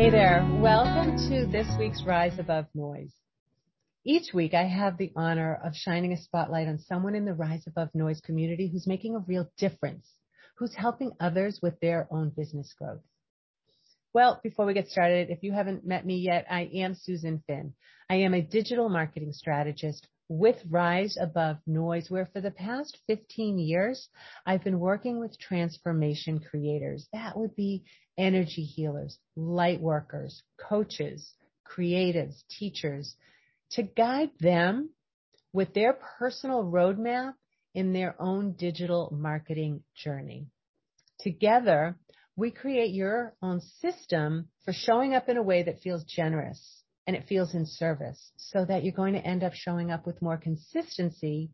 Hey there. Welcome to this week's Rise Above Noise. Each week I have the honor of shining a spotlight on someone in the Rise Above Noise community who's making a real difference, who's helping others with their own business growth. Well, before we get started, if you haven't met me yet, I am Susan Finn. I am a digital marketing strategist with Rise Above Noise, where for the past 15 years, I've been working with transformation creators. That would be energy healers, light workers, coaches, creatives, teachers, to guide them with their personal roadmap in their own digital marketing journey. Together, we create your own system for showing up in a way that feels generous, and it feels in service so that you're going to end up showing up with more consistency.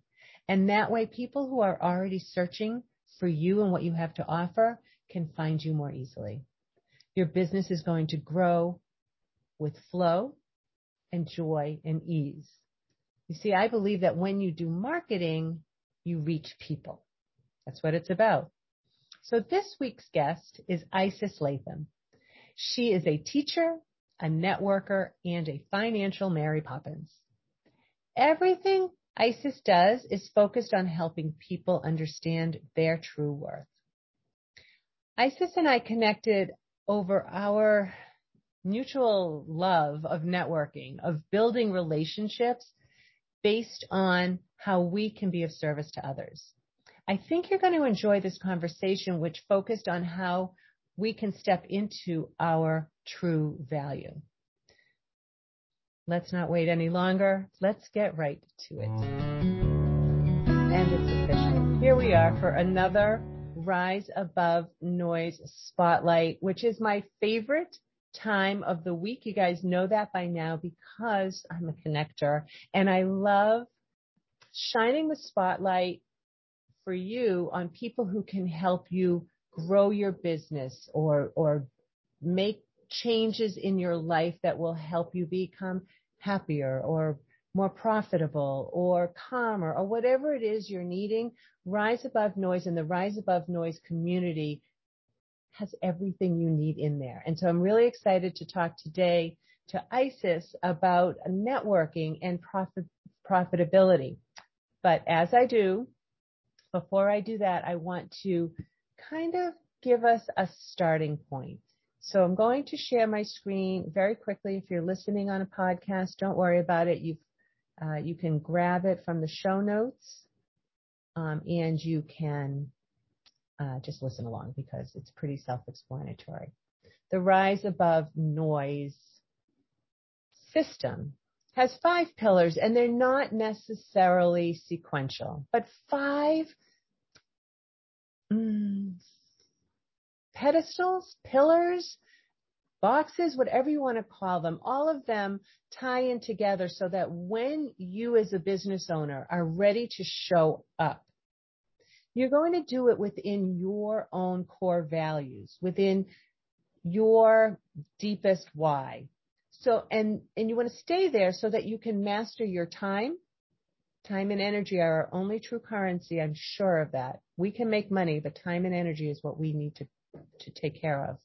And that way people who are already searching for you and what you have to offer can find you more easily. Your business is going to grow with flow and joy and ease. You see, I believe that when you do marketing, you reach people. That's what it's about. So this week's guest is Isis Latham. She is a teacher, a networker, and a financial Mary Poppins. Everything Isis does is focused on helping people understand their true worth. Isis and I connected over our mutual love of networking, of building relationships based on how we can be of service to others. I think you're going to enjoy this conversation, which focused on how we can step into our true value. Let's not wait any longer. Let's get right to it. And it's official. Here we are for another Rise Above Noise Spotlight, which is my favorite time of the week. You guys know that by now because I'm a connector and I love shining the spotlight for you on people who can help you grow your business or, or make changes in your life that will help you become happier or more profitable or calmer or whatever it is you're needing, Rise Above Noise and the Rise Above Noise community has everything you need in there. And so I'm really excited to talk today to Isis about networking and profit, profitability. But as I do, before I do that, I want to kind of give us a starting point. So I'm going to share my screen very quickly. If you're listening on a podcast, don't worry about it. You uh, you can grab it from the show notes, um, and you can uh, just listen along because it's pretty self-explanatory. The Rise Above Noise system has five pillars, and they're not necessarily sequential, but five mm, pedestals, pillars, boxes, whatever you want to call them, all of them tie in together so that when you as a business owner are ready to show up, you're going to do it within your own core values, within your deepest why. So, and, and you want to stay there so that you can master your time. Time and energy are our only true currency. I'm sure of that. We can make money, but time and energy is what we need to to take care of.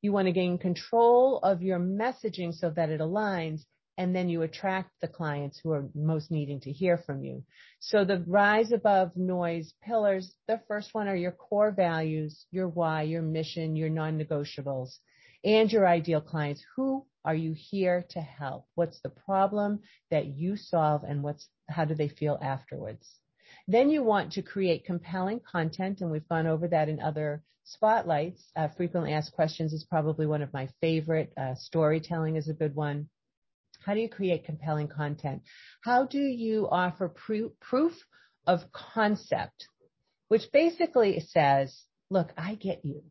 You want to gain control of your messaging so that it aligns and then you attract the clients who are most needing to hear from you. So the rise above noise pillars, the first one are your core values, your why, your mission, your non-negotiables, and your ideal clients. Who are you here to help? What's the problem that you solve and what's, how do they feel afterwards? Then you want to create compelling content, and we've gone over that in other spotlights. Uh, frequently asked questions is probably one of my favorite. Uh, storytelling is a good one. How do you create compelling content? How do you offer pr- proof of concept, which basically says, look, I get you.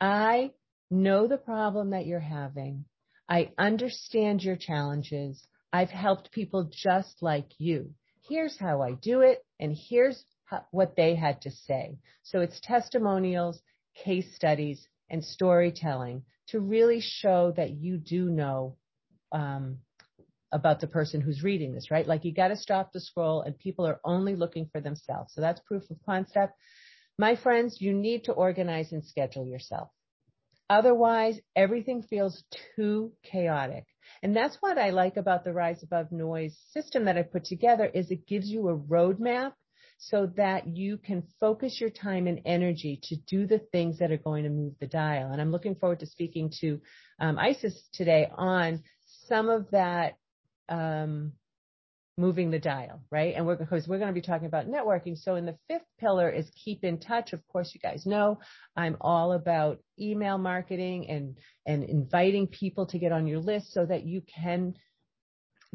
I know the problem that you're having. I understand your challenges. I've helped people just like you here's how I do it, and here's what they had to say. So it's testimonials, case studies, and storytelling to really show that you do know um, about the person who's reading this, right? Like you got to stop the scroll, and people are only looking for themselves. So that's proof of concept. My friends, you need to organize and schedule yourself. Otherwise, everything feels too chaotic. And that's what I like about the Rise Above Noise system that I put together is it gives you a roadmap so that you can focus your time and energy to do the things that are going to move the dial. And I'm looking forward to speaking to um, Isis today on some of that um, moving the dial, right? And we're because we're going to be talking about networking. So in the fifth pillar is keep in touch. Of course, you guys know I'm all about email marketing and and inviting people to get on your list so that you can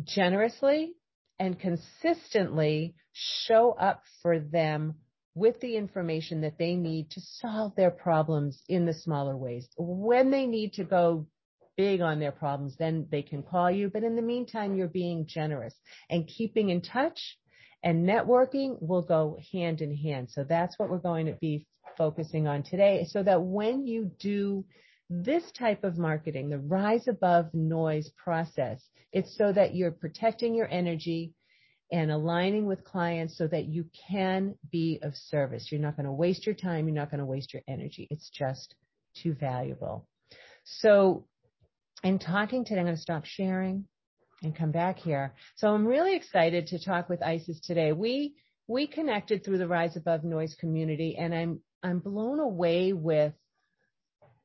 generously and consistently show up for them with the information that they need to solve their problems in the smaller ways. When they need to go big on their problems, then they can call you. But in the meantime, you're being generous and keeping in touch and networking will go hand in hand. So that's what we're going to be focusing on today so that when you do this type of marketing, the rise above noise process, it's so that you're protecting your energy and aligning with clients so that you can be of service. You're not going to waste your time. You're not going to waste your energy. It's just too valuable. So in talking today, I'm going to stop sharing and come back here. So I'm really excited to talk with Isis today. We, we connected through the Rise Above Noise community and I'm, I'm blown away with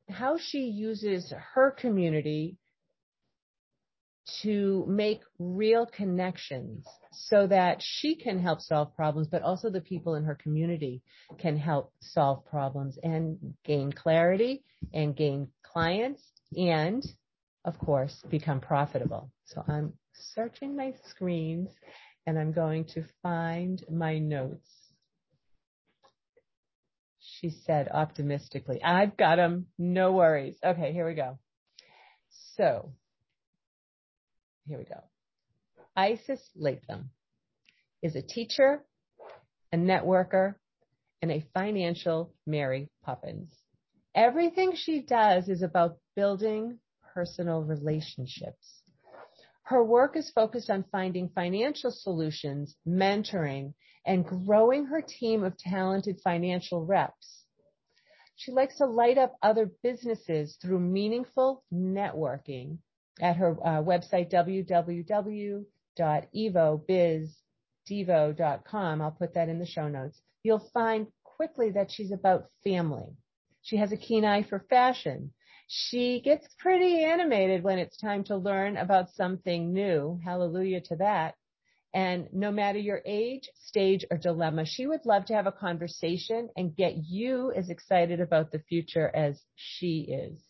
how she uses her community to make real connections so that she can help solve problems, but also the people in her community can help solve problems and gain clarity and gain clients and of course become profitable. So I'm searching my screens and I'm going to find my notes. She said optimistically, I've got them. No worries. Okay, here we go. So here we go. Isis Latham is a teacher, a networker, and a financial Mary Poppins. Everything she does is about building personal relationships. Her work is focused on finding financial solutions, mentoring, and growing her team of talented financial reps. She likes to light up other businesses through meaningful networking at her uh, website, www.evobizdevo.com. I'll put that in the show notes. You'll find quickly that she's about family. She has a keen eye for fashion. She gets pretty animated when it's time to learn about something new. Hallelujah to that. And no matter your age, stage, or dilemma, she would love to have a conversation and get you as excited about the future as she is.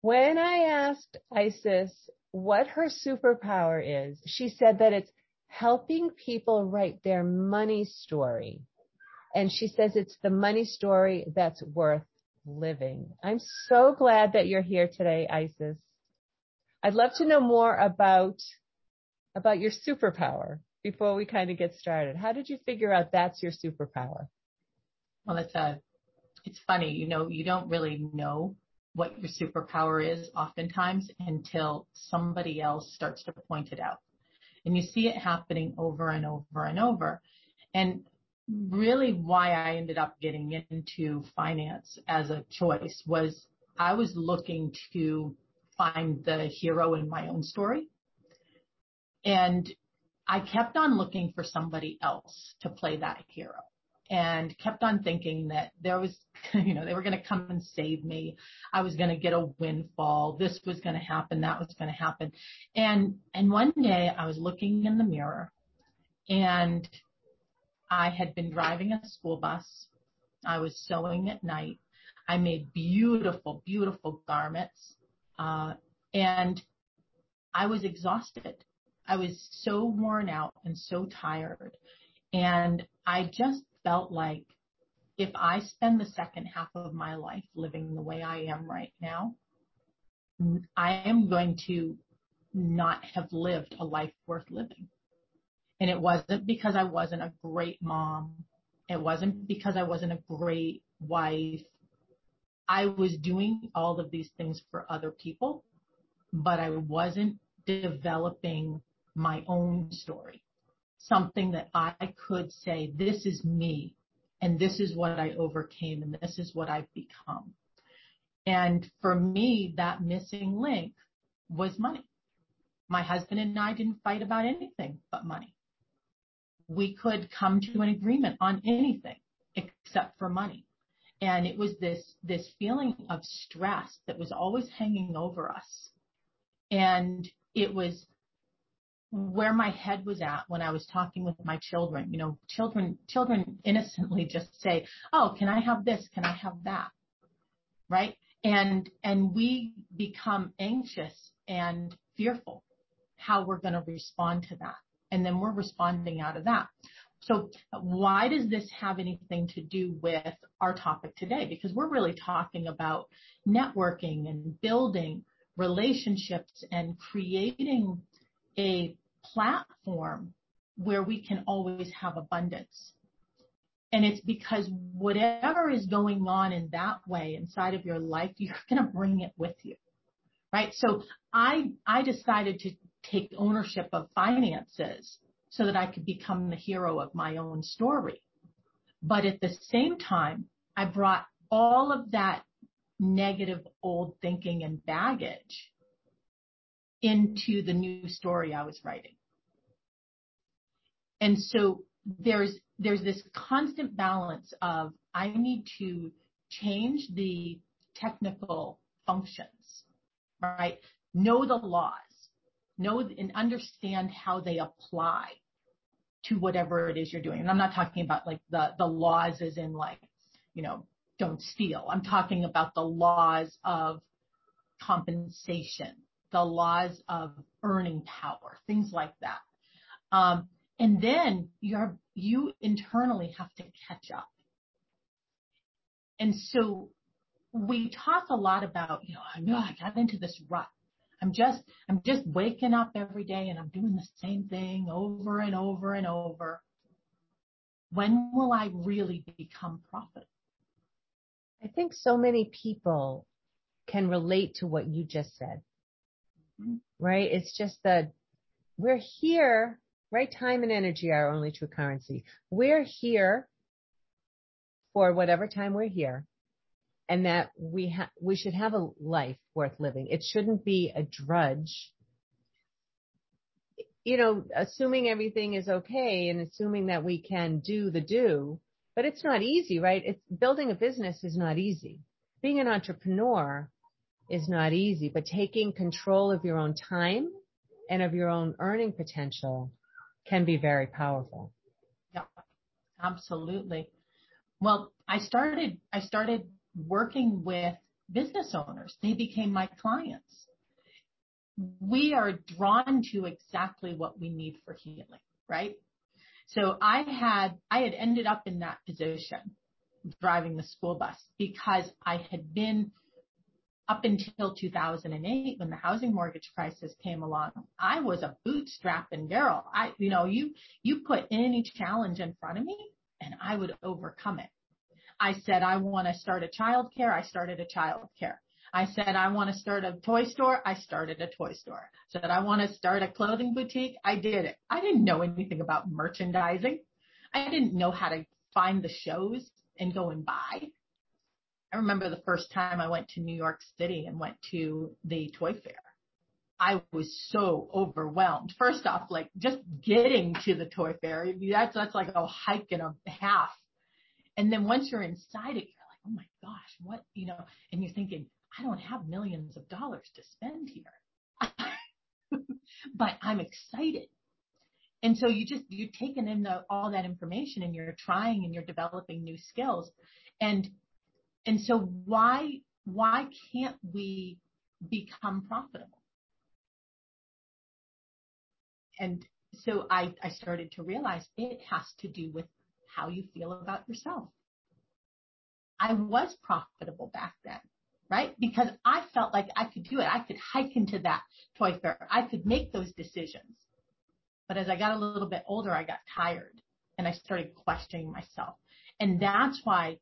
When I asked Isis what her superpower is, she said that it's helping people write their money story. And she says it's the money story that's worth living. I'm so glad that you're here today, Isis. I'd love to know more about, about your superpower before we kind of get started. How did you figure out that's your superpower? Well, it's a, uh, it's funny, you know, you don't really know what your superpower is oftentimes until somebody else starts to point it out. And you see it happening over and over and over. And really why I ended up getting into finance as a choice was I was looking to find the hero in my own story. And I kept on looking for somebody else to play that hero and kept on thinking that there was, you know, they were going to come and save me. I was going to get a windfall. This was going to happen. That was going to happen. And, and one day I was looking in the mirror and I had been driving a school bus. I was sewing at night. I made beautiful, beautiful garments. Uh, and I was exhausted. I was so worn out and so tired. And I just felt like if I spend the second half of my life living the way I am right now, I am going to not have lived a life worth living. And it wasn't because I wasn't a great mom. It wasn't because I wasn't a great wife. I was doing all of these things for other people, but I wasn't developing my own story. Something that I could say, this is me and this is what I overcame and this is what I've become. And for me, that missing link was money. My husband and I didn't fight about anything but money. We could come to an agreement on anything except for money. And it was this, this feeling of stress that was always hanging over us. And it was where my head was at when I was talking with my children. You know, children, children innocently just say, Oh, can I have this? Can I have that? Right. And, and we become anxious and fearful how we're going to respond to that. And then we're responding out of that. So why does this have anything to do with our topic today? Because we're really talking about networking and building relationships and creating a platform where we can always have abundance. And it's because whatever is going on in that way inside of your life, you're going to bring it with you. Right. So I, I decided to take ownership of finances so that I could become the hero of my own story. But at the same time, I brought all of that negative old thinking and baggage into the new story I was writing. And so there's, there's this constant balance of I need to change the technical functions, right? Know the laws, know and understand how they apply to whatever it is you're doing. And I'm not talking about like the, the laws as in like, you know, don't steal. I'm talking about the laws of compensation, the laws of earning power, things like that. Um, and then you're, you internally have to catch up. And so we talk a lot about, you know, I know I got into this rut. I'm just, I'm just waking up every day and I'm doing the same thing over and over and over. When will I really become profitable? I think so many people can relate to what you just said, mm-hmm. right? It's just that we're here, right? Time and energy are our only true currency. We're here for whatever time we're here and that we ha- we should have a life worth living. It shouldn't be a drudge. You know, assuming everything is okay and assuming that we can do the do, but it's not easy, right? It's building a business is not easy. Being an entrepreneur is not easy, but taking control of your own time and of your own earning potential can be very powerful. Yeah, absolutely. Well, I started, I started working with business owners. They became my clients. We are drawn to exactly what we need for healing, right? So I had, I had ended up in that position driving the school bus because I had been up until 2008 when the housing mortgage crisis came along. I was a bootstrapping girl. I, you know, you, you put any challenge in front of me and I would overcome it. I said, I want to start a child care. I started a child care. I said, I want to start a toy store. I started a toy store. I said, I want to start a clothing boutique. I did it. I didn't know anything about merchandising. I didn't know how to find the shows and go and buy. I remember the first time I went to New York City and went to the toy fair. I was so overwhelmed. First off, like just getting to the toy fair, that's, that's like a hike and a half and then once you're inside it, you're like, oh my gosh, what, you know, and you're thinking, I don't have millions of dollars to spend here, but I'm excited. And so you just, you're taking in the, all that information and you're trying and you're developing new skills. And, and so why, why can't we become profitable? And so I, I started to realize it has to do with how you feel about yourself. I was profitable back then, right? Because I felt like I could do it. I could hike into that toy fair. I could make those decisions. But as I got a little bit older, I got tired and I started questioning myself. And that's why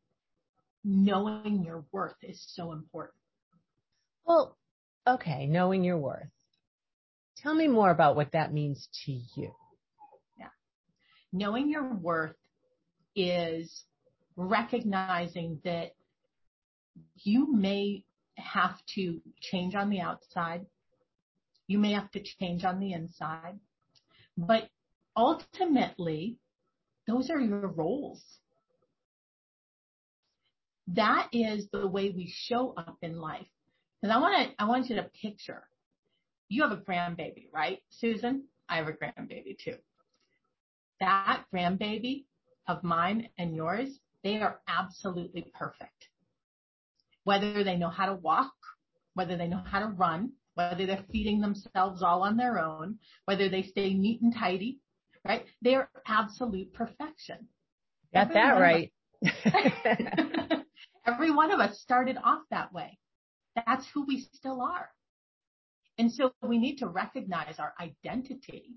knowing your worth is so important. Well, okay, knowing your worth. Tell me more about what that means to you. Yeah. Knowing your worth is recognizing that you may have to change on the outside. You may have to change on the inside. But ultimately, those are your roles. That is the way we show up in life. Because I want to, I want you to picture. You have a grandbaby, right, Susan? I have a grandbaby too. That grandbaby of mine and yours, they are absolutely perfect. Whether they know how to walk, whether they know how to run, whether they're feeding themselves all on their own, whether they stay neat and tidy, right? They are absolute perfection. Got Every that right. Every one of us started off that way. That's who we still are. And so we need to recognize our identity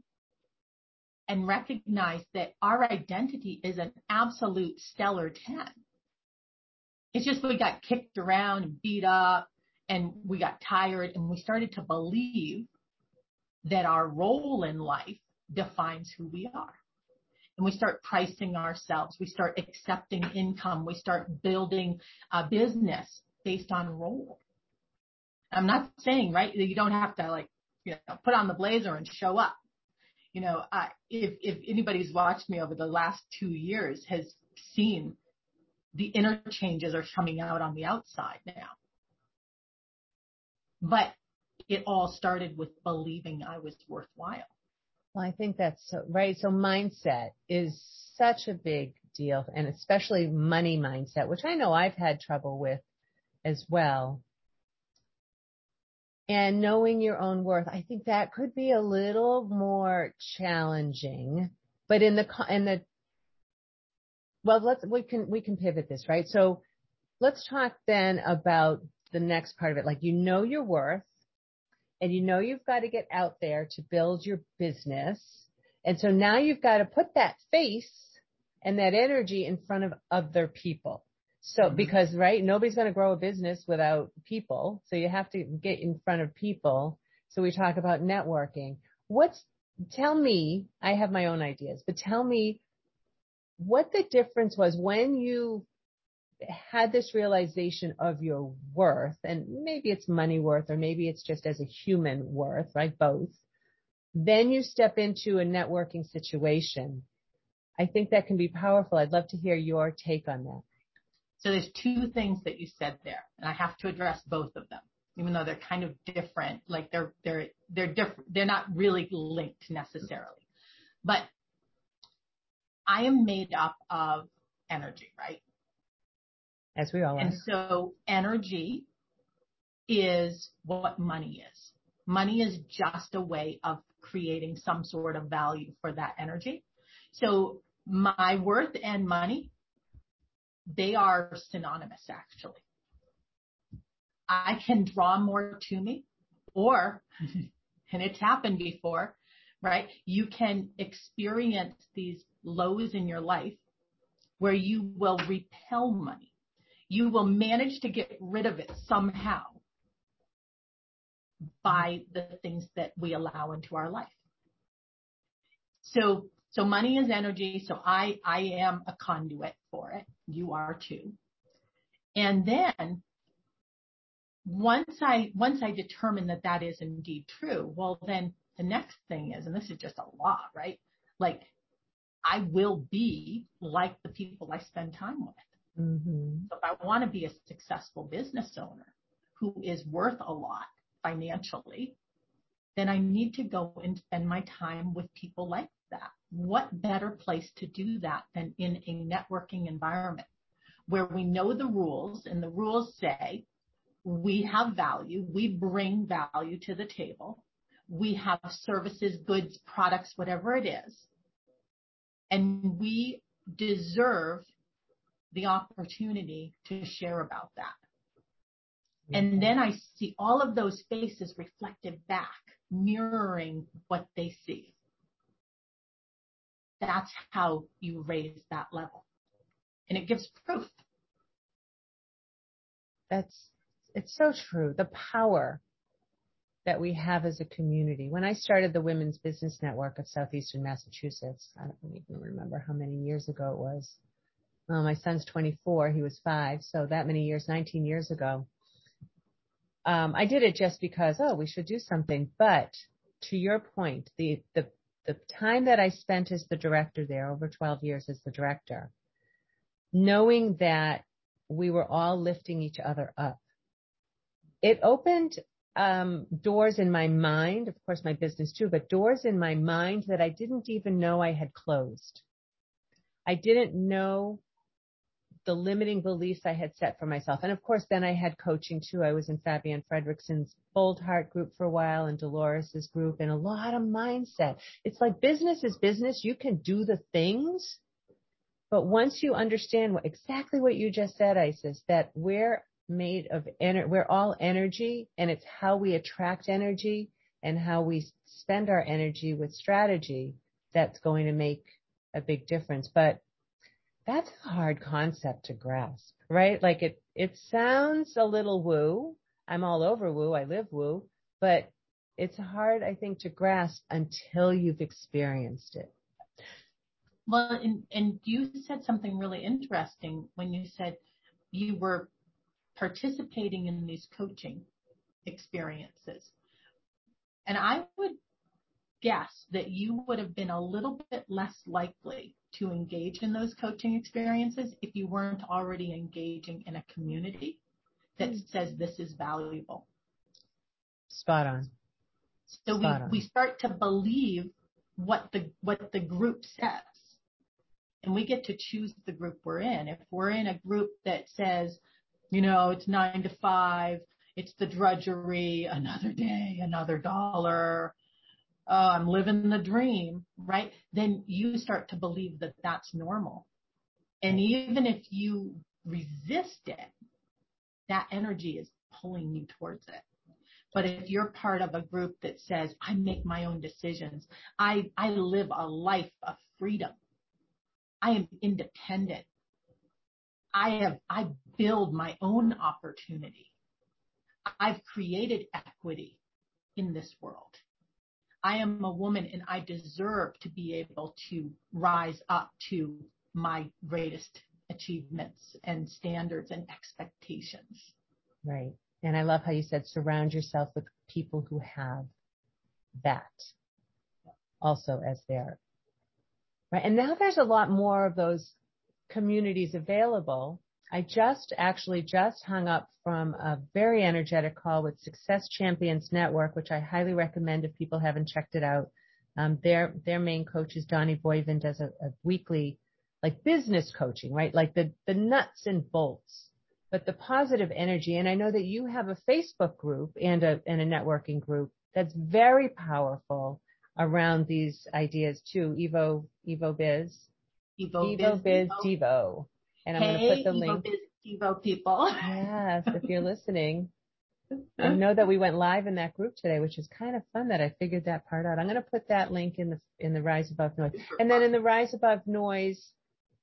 and recognize that our identity is an absolute stellar 10. It's just we got kicked around and beat up and we got tired and we started to believe that our role in life defines who we are. And we start pricing ourselves. We start accepting income. We start building a business based on role. I'm not saying, right, that you don't have to like, you know, put on the blazer and show up. You know, I, if, if anybody's watched me over the last two years has seen the interchanges are coming out on the outside now. But it all started with believing I was worthwhile. Well, I think that's so, right. So mindset is such a big deal and especially money mindset, which I know I've had trouble with as well. And knowing your own worth, I think that could be a little more challenging, but in the, in the, well, let's, we can, we can pivot this, right? So let's talk then about the next part of it. Like, you know your worth and you know you've got to get out there to build your business. And so now you've got to put that face and that energy in front of other people. So mm-hmm. because, right, nobody's going to grow a business without people. So you have to get in front of people. So we talk about networking. What's, tell me, I have my own ideas, but tell me what the difference was when you had this realization of your worth, and maybe it's money worth, or maybe it's just as a human worth, right? Both. Then you step into a networking situation. I think that can be powerful. I'd love to hear your take on that. So there's two things that you said there, and I have to address both of them, even though they're kind of different. Like they're they're they're different. They're not really linked necessarily. But I am made up of energy, right? As we all are. And so energy is what money is. Money is just a way of creating some sort of value for that energy. So my worth and money, they are synonymous actually. I can draw more to me or, and it's happened before, right? You can experience these lows in your life where you will repel money you will manage to get rid of it somehow by the things that we allow into our life. So, so money is energy. So I, I am a conduit for it. You are too. And then once I, once I determine that that is indeed true, well, then the next thing is, and this is just a law, right? Like I will be like the people I spend time with. Mm-hmm. So if I want to be a successful business owner who is worth a lot financially, then I need to go and spend my time with people like that. What better place to do that than in a networking environment where we know the rules and the rules say we have value, we bring value to the table, we have services, goods, products, whatever it is, and we deserve the opportunity to share about that. Mm-hmm. And then I see all of those faces reflected back, mirroring what they see. That's how you raise that level. And it gives proof. That's, it's so true. The power that we have as a community. When I started the Women's Business Network of Southeastern Massachusetts, I don't even remember how many years ago it was. Well, my son's 24. He was five. So that many years, 19 years ago. um, I did it just because, oh, we should do something. But to your point, the, the, the time that I spent as the director there, over 12 years as the director, knowing that we were all lifting each other up, it opened um, doors in my mind, of course, my business too, but doors in my mind that I didn't even know I had closed. I didn't know the limiting beliefs I had set for myself. And of course, then I had coaching too. I was in Fabienne Fredrickson's Bold Heart group for a while and Dolores's group and a lot of mindset. It's like business is business. You can do the things, but once you understand what, exactly what you just said, Isis, that we're made of energy, we're all energy and it's how we attract energy and how we spend our energy with strategy that's going to make a big difference. But that's a hard concept to grasp, right? Like it, it sounds a little woo. I'm all over woo. I live woo, but it's hard, I think, to grasp until you've experienced it. Well, and, and you said something really interesting when you said you were participating in these coaching experiences. And I would guess that you would have been a little bit less likely to engage in those coaching experiences if you weren't already engaging in a community that mm. says this is valuable. Spot on. So Spot we, on. we start to believe what the what the group says. And we get to choose the group we're in. If we're in a group that says, you know, it's nine to five, it's the drudgery, another day, another dollar, oh, I'm living the dream, right? Then you start to believe that that's normal. And even if you resist it, that energy is pulling you towards it. But if you're part of a group that says, I make my own decisions, I, I live a life of freedom, I am independent, I have, I build my own opportunity, I've created equity in this world. I am a woman and I deserve to be able to rise up to my greatest achievements and standards and expectations. Right. And I love how you said surround yourself with people who have that also as their right. And now there's a lot more of those communities available I just actually just hung up from a very energetic call with Success Champions Network, which I highly recommend if people haven't checked it out. Um, their their main coach is Donnie Boivin, does a, a weekly like business coaching, right? Like the the nuts and bolts, but the positive energy. And I know that you have a Facebook group and a and a networking group that's very powerful around these ideas too. Evo Evo Biz. Evo, Evo Biz, Biz Devo. Devo. And I'm hey, going to put the Evo link. Evo people. yes, if you're listening. I know that we went live in that group today, which is kind of fun that I figured that part out. I'm going to put that link in the in the Rise Above Noise, and then in the Rise Above Noise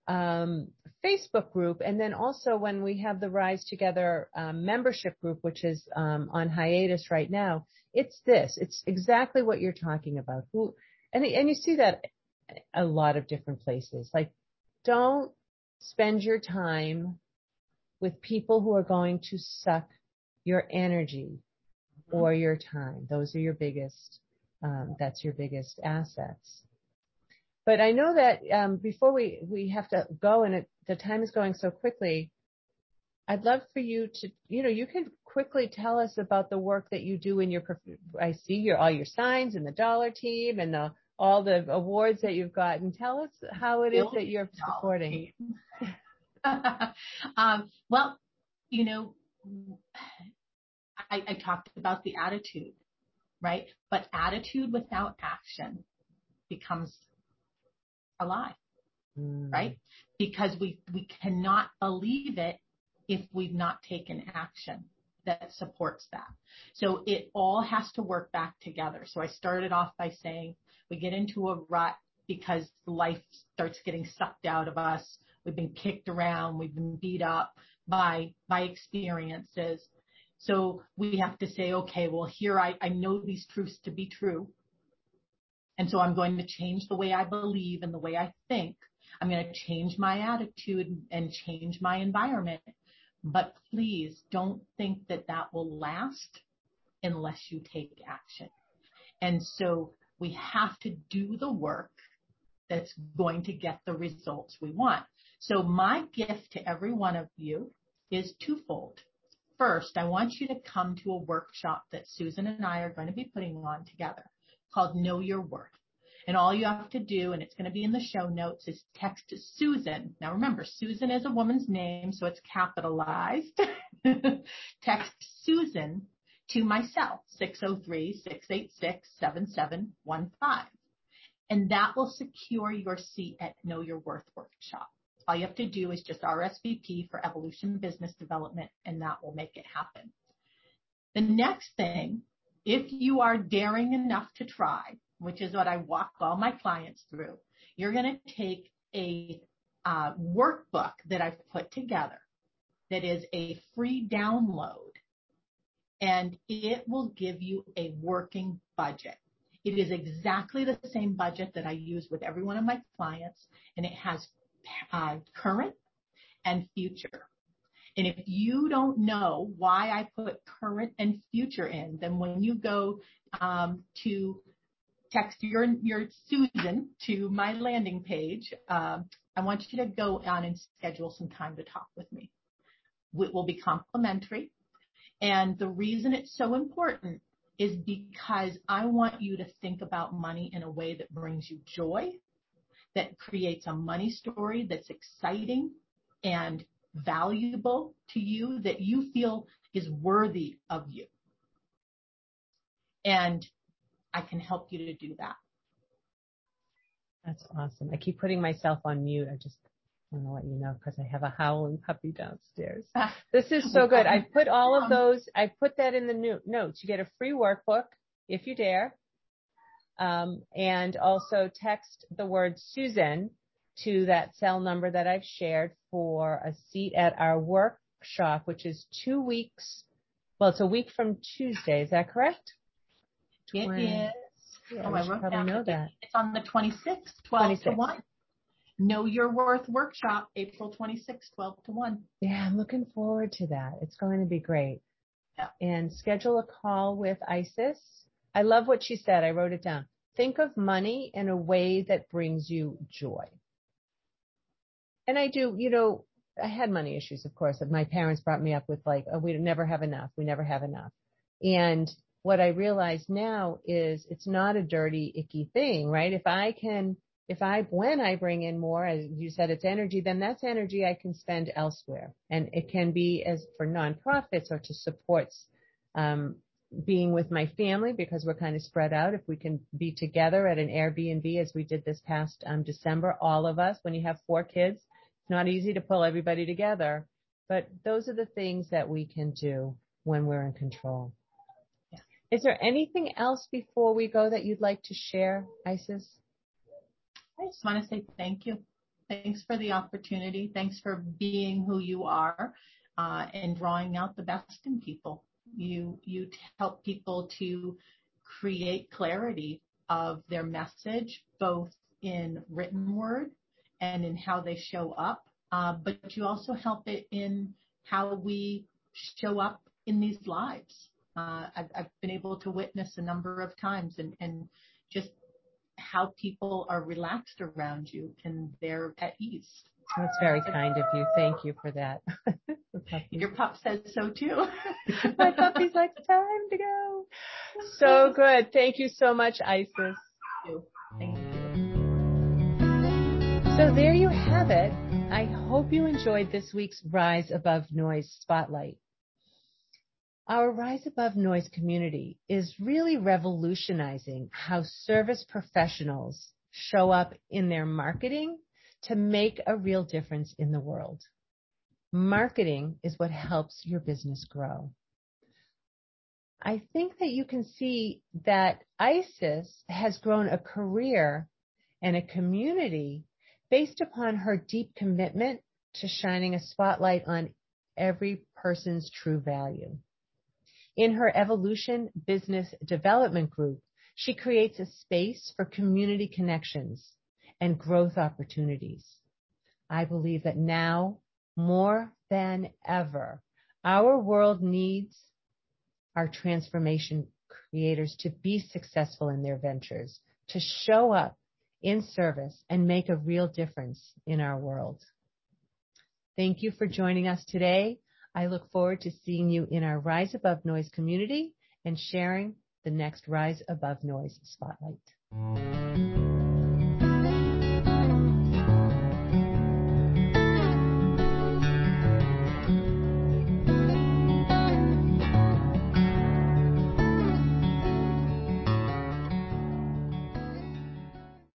um, Facebook group, and then also when we have the Rise Together um, membership group, which is um, on hiatus right now. It's this. It's exactly what you're talking about. Who and and you see that a lot of different places. Like, don't spend your time with people who are going to suck your energy mm-hmm. or your time. Those are your biggest, um, that's your biggest assets. But I know that um, before we, we have to go and it, the time is going so quickly, I'd love for you to, you know, you can quickly tell us about the work that you do in your, I see your, all your signs and the dollar team and the, all the awards that you've gotten. Tell us how it is that you're supporting. um, well, you know, I, I talked about the attitude, right? But attitude without action becomes a lie, mm. right? Because we, we cannot believe it if we've not taken action that supports that. So it all has to work back together. So I started off by saying we get into a rut because life starts getting sucked out of us. We've been kicked around. We've been beat up by, by experiences. So we have to say, okay, well, here I, I know these truths to be true. And so I'm going to change the way I believe and the way I think. I'm going to change my attitude and change my environment. But please don't think that that will last unless you take action. And so we have to do the work that's going to get the results we want. So my gift to every one of you is twofold. First, I want you to come to a workshop that Susan and I are going to be putting on together called Know Your Worth. And all you have to do, and it's going to be in the show notes, is text Susan. Now remember, Susan is a woman's name, so it's capitalized. text Susan to myself, 603-686-7715. And that will secure your seat at Know Your Worth workshop. All you have to do is just RSVP for Evolution Business Development, and that will make it happen. The next thing, if you are daring enough to try, which is what I walk all my clients through, you're going to take a uh, workbook that I've put together that is a free download and it will give you a working budget. It is exactly the same budget that I use with every one of my clients and it has uh, current and future. And if you don't know why I put current and future in, then when you go um, to text your your Susan to my landing page, um, I want you to go on and schedule some time to talk with me. It will be complimentary. And the reason it's so important is because I want you to think about money in a way that brings you joy that creates a money story that's exciting and valuable to you that you feel is worthy of you. And I can help you to do that. That's awesome. I keep putting myself on mute. I just want to let you know because I have a howling puppy downstairs. This is so good. I put all of those, I put that in the new notes. You get a free workbook if you dare. Um, and also text the word Susan to that cell number that I've shared for a seat at our workshop, which is two weeks. Well, it's a week from Tuesday. Is that correct? It is. Yeah, oh, I wrote probably down know that. It's on the 26th, 12 26th. to 1. Know Your Worth workshop, April 26th, 12 to 1. Yeah, I'm looking forward to that. It's going to be great. Yeah. And schedule a call with Isis I love what she said. I wrote it down. Think of money in a way that brings you joy. And I do, you know, I had money issues, of course. My parents brought me up with like, oh, we never have enough. We never have enough. And what I realize now is it's not a dirty, icky thing, right? If I can, if I, when I bring in more, as you said, it's energy, then that's energy I can spend elsewhere. And it can be as for nonprofits or to support um, being with my family because we're kind of spread out. If we can be together at an Airbnb as we did this past um, December, all of us, when you have four kids, it's not easy to pull everybody together. But those are the things that we can do when we're in control. Yeah. Is there anything else before we go that you'd like to share, Isis? I just want to say thank you. Thanks for the opportunity. Thanks for being who you are uh, and drawing out the best in people. You, you help people to create clarity of their message, both in written word and in how they show up. Uh, but you also help it in how we show up in these lives. Uh, I've, I've, been able to witness a number of times and, and just how people are relaxed around you and they're at ease. That's very kind of you. Thank you for that. Your pup says so too. My puppy's like, time to go. So good. Thank you so much, Isis. Thank you. Thank you. So there you have it. I hope you enjoyed this week's Rise Above Noise Spotlight. Our Rise Above Noise community is really revolutionizing how service professionals show up in their marketing to make a real difference in the world. Marketing is what helps your business grow. I think that you can see that Isis has grown a career and a community based upon her deep commitment to shining a spotlight on every person's true value. In her Evolution Business Development Group, she creates a space for community connections and growth opportunities. I believe that now more than ever, our world needs our transformation creators to be successful in their ventures, to show up in service and make a real difference in our world. Thank you for joining us today. I look forward to seeing you in our Rise Above Noise community and sharing the next Rise Above Noise spotlight.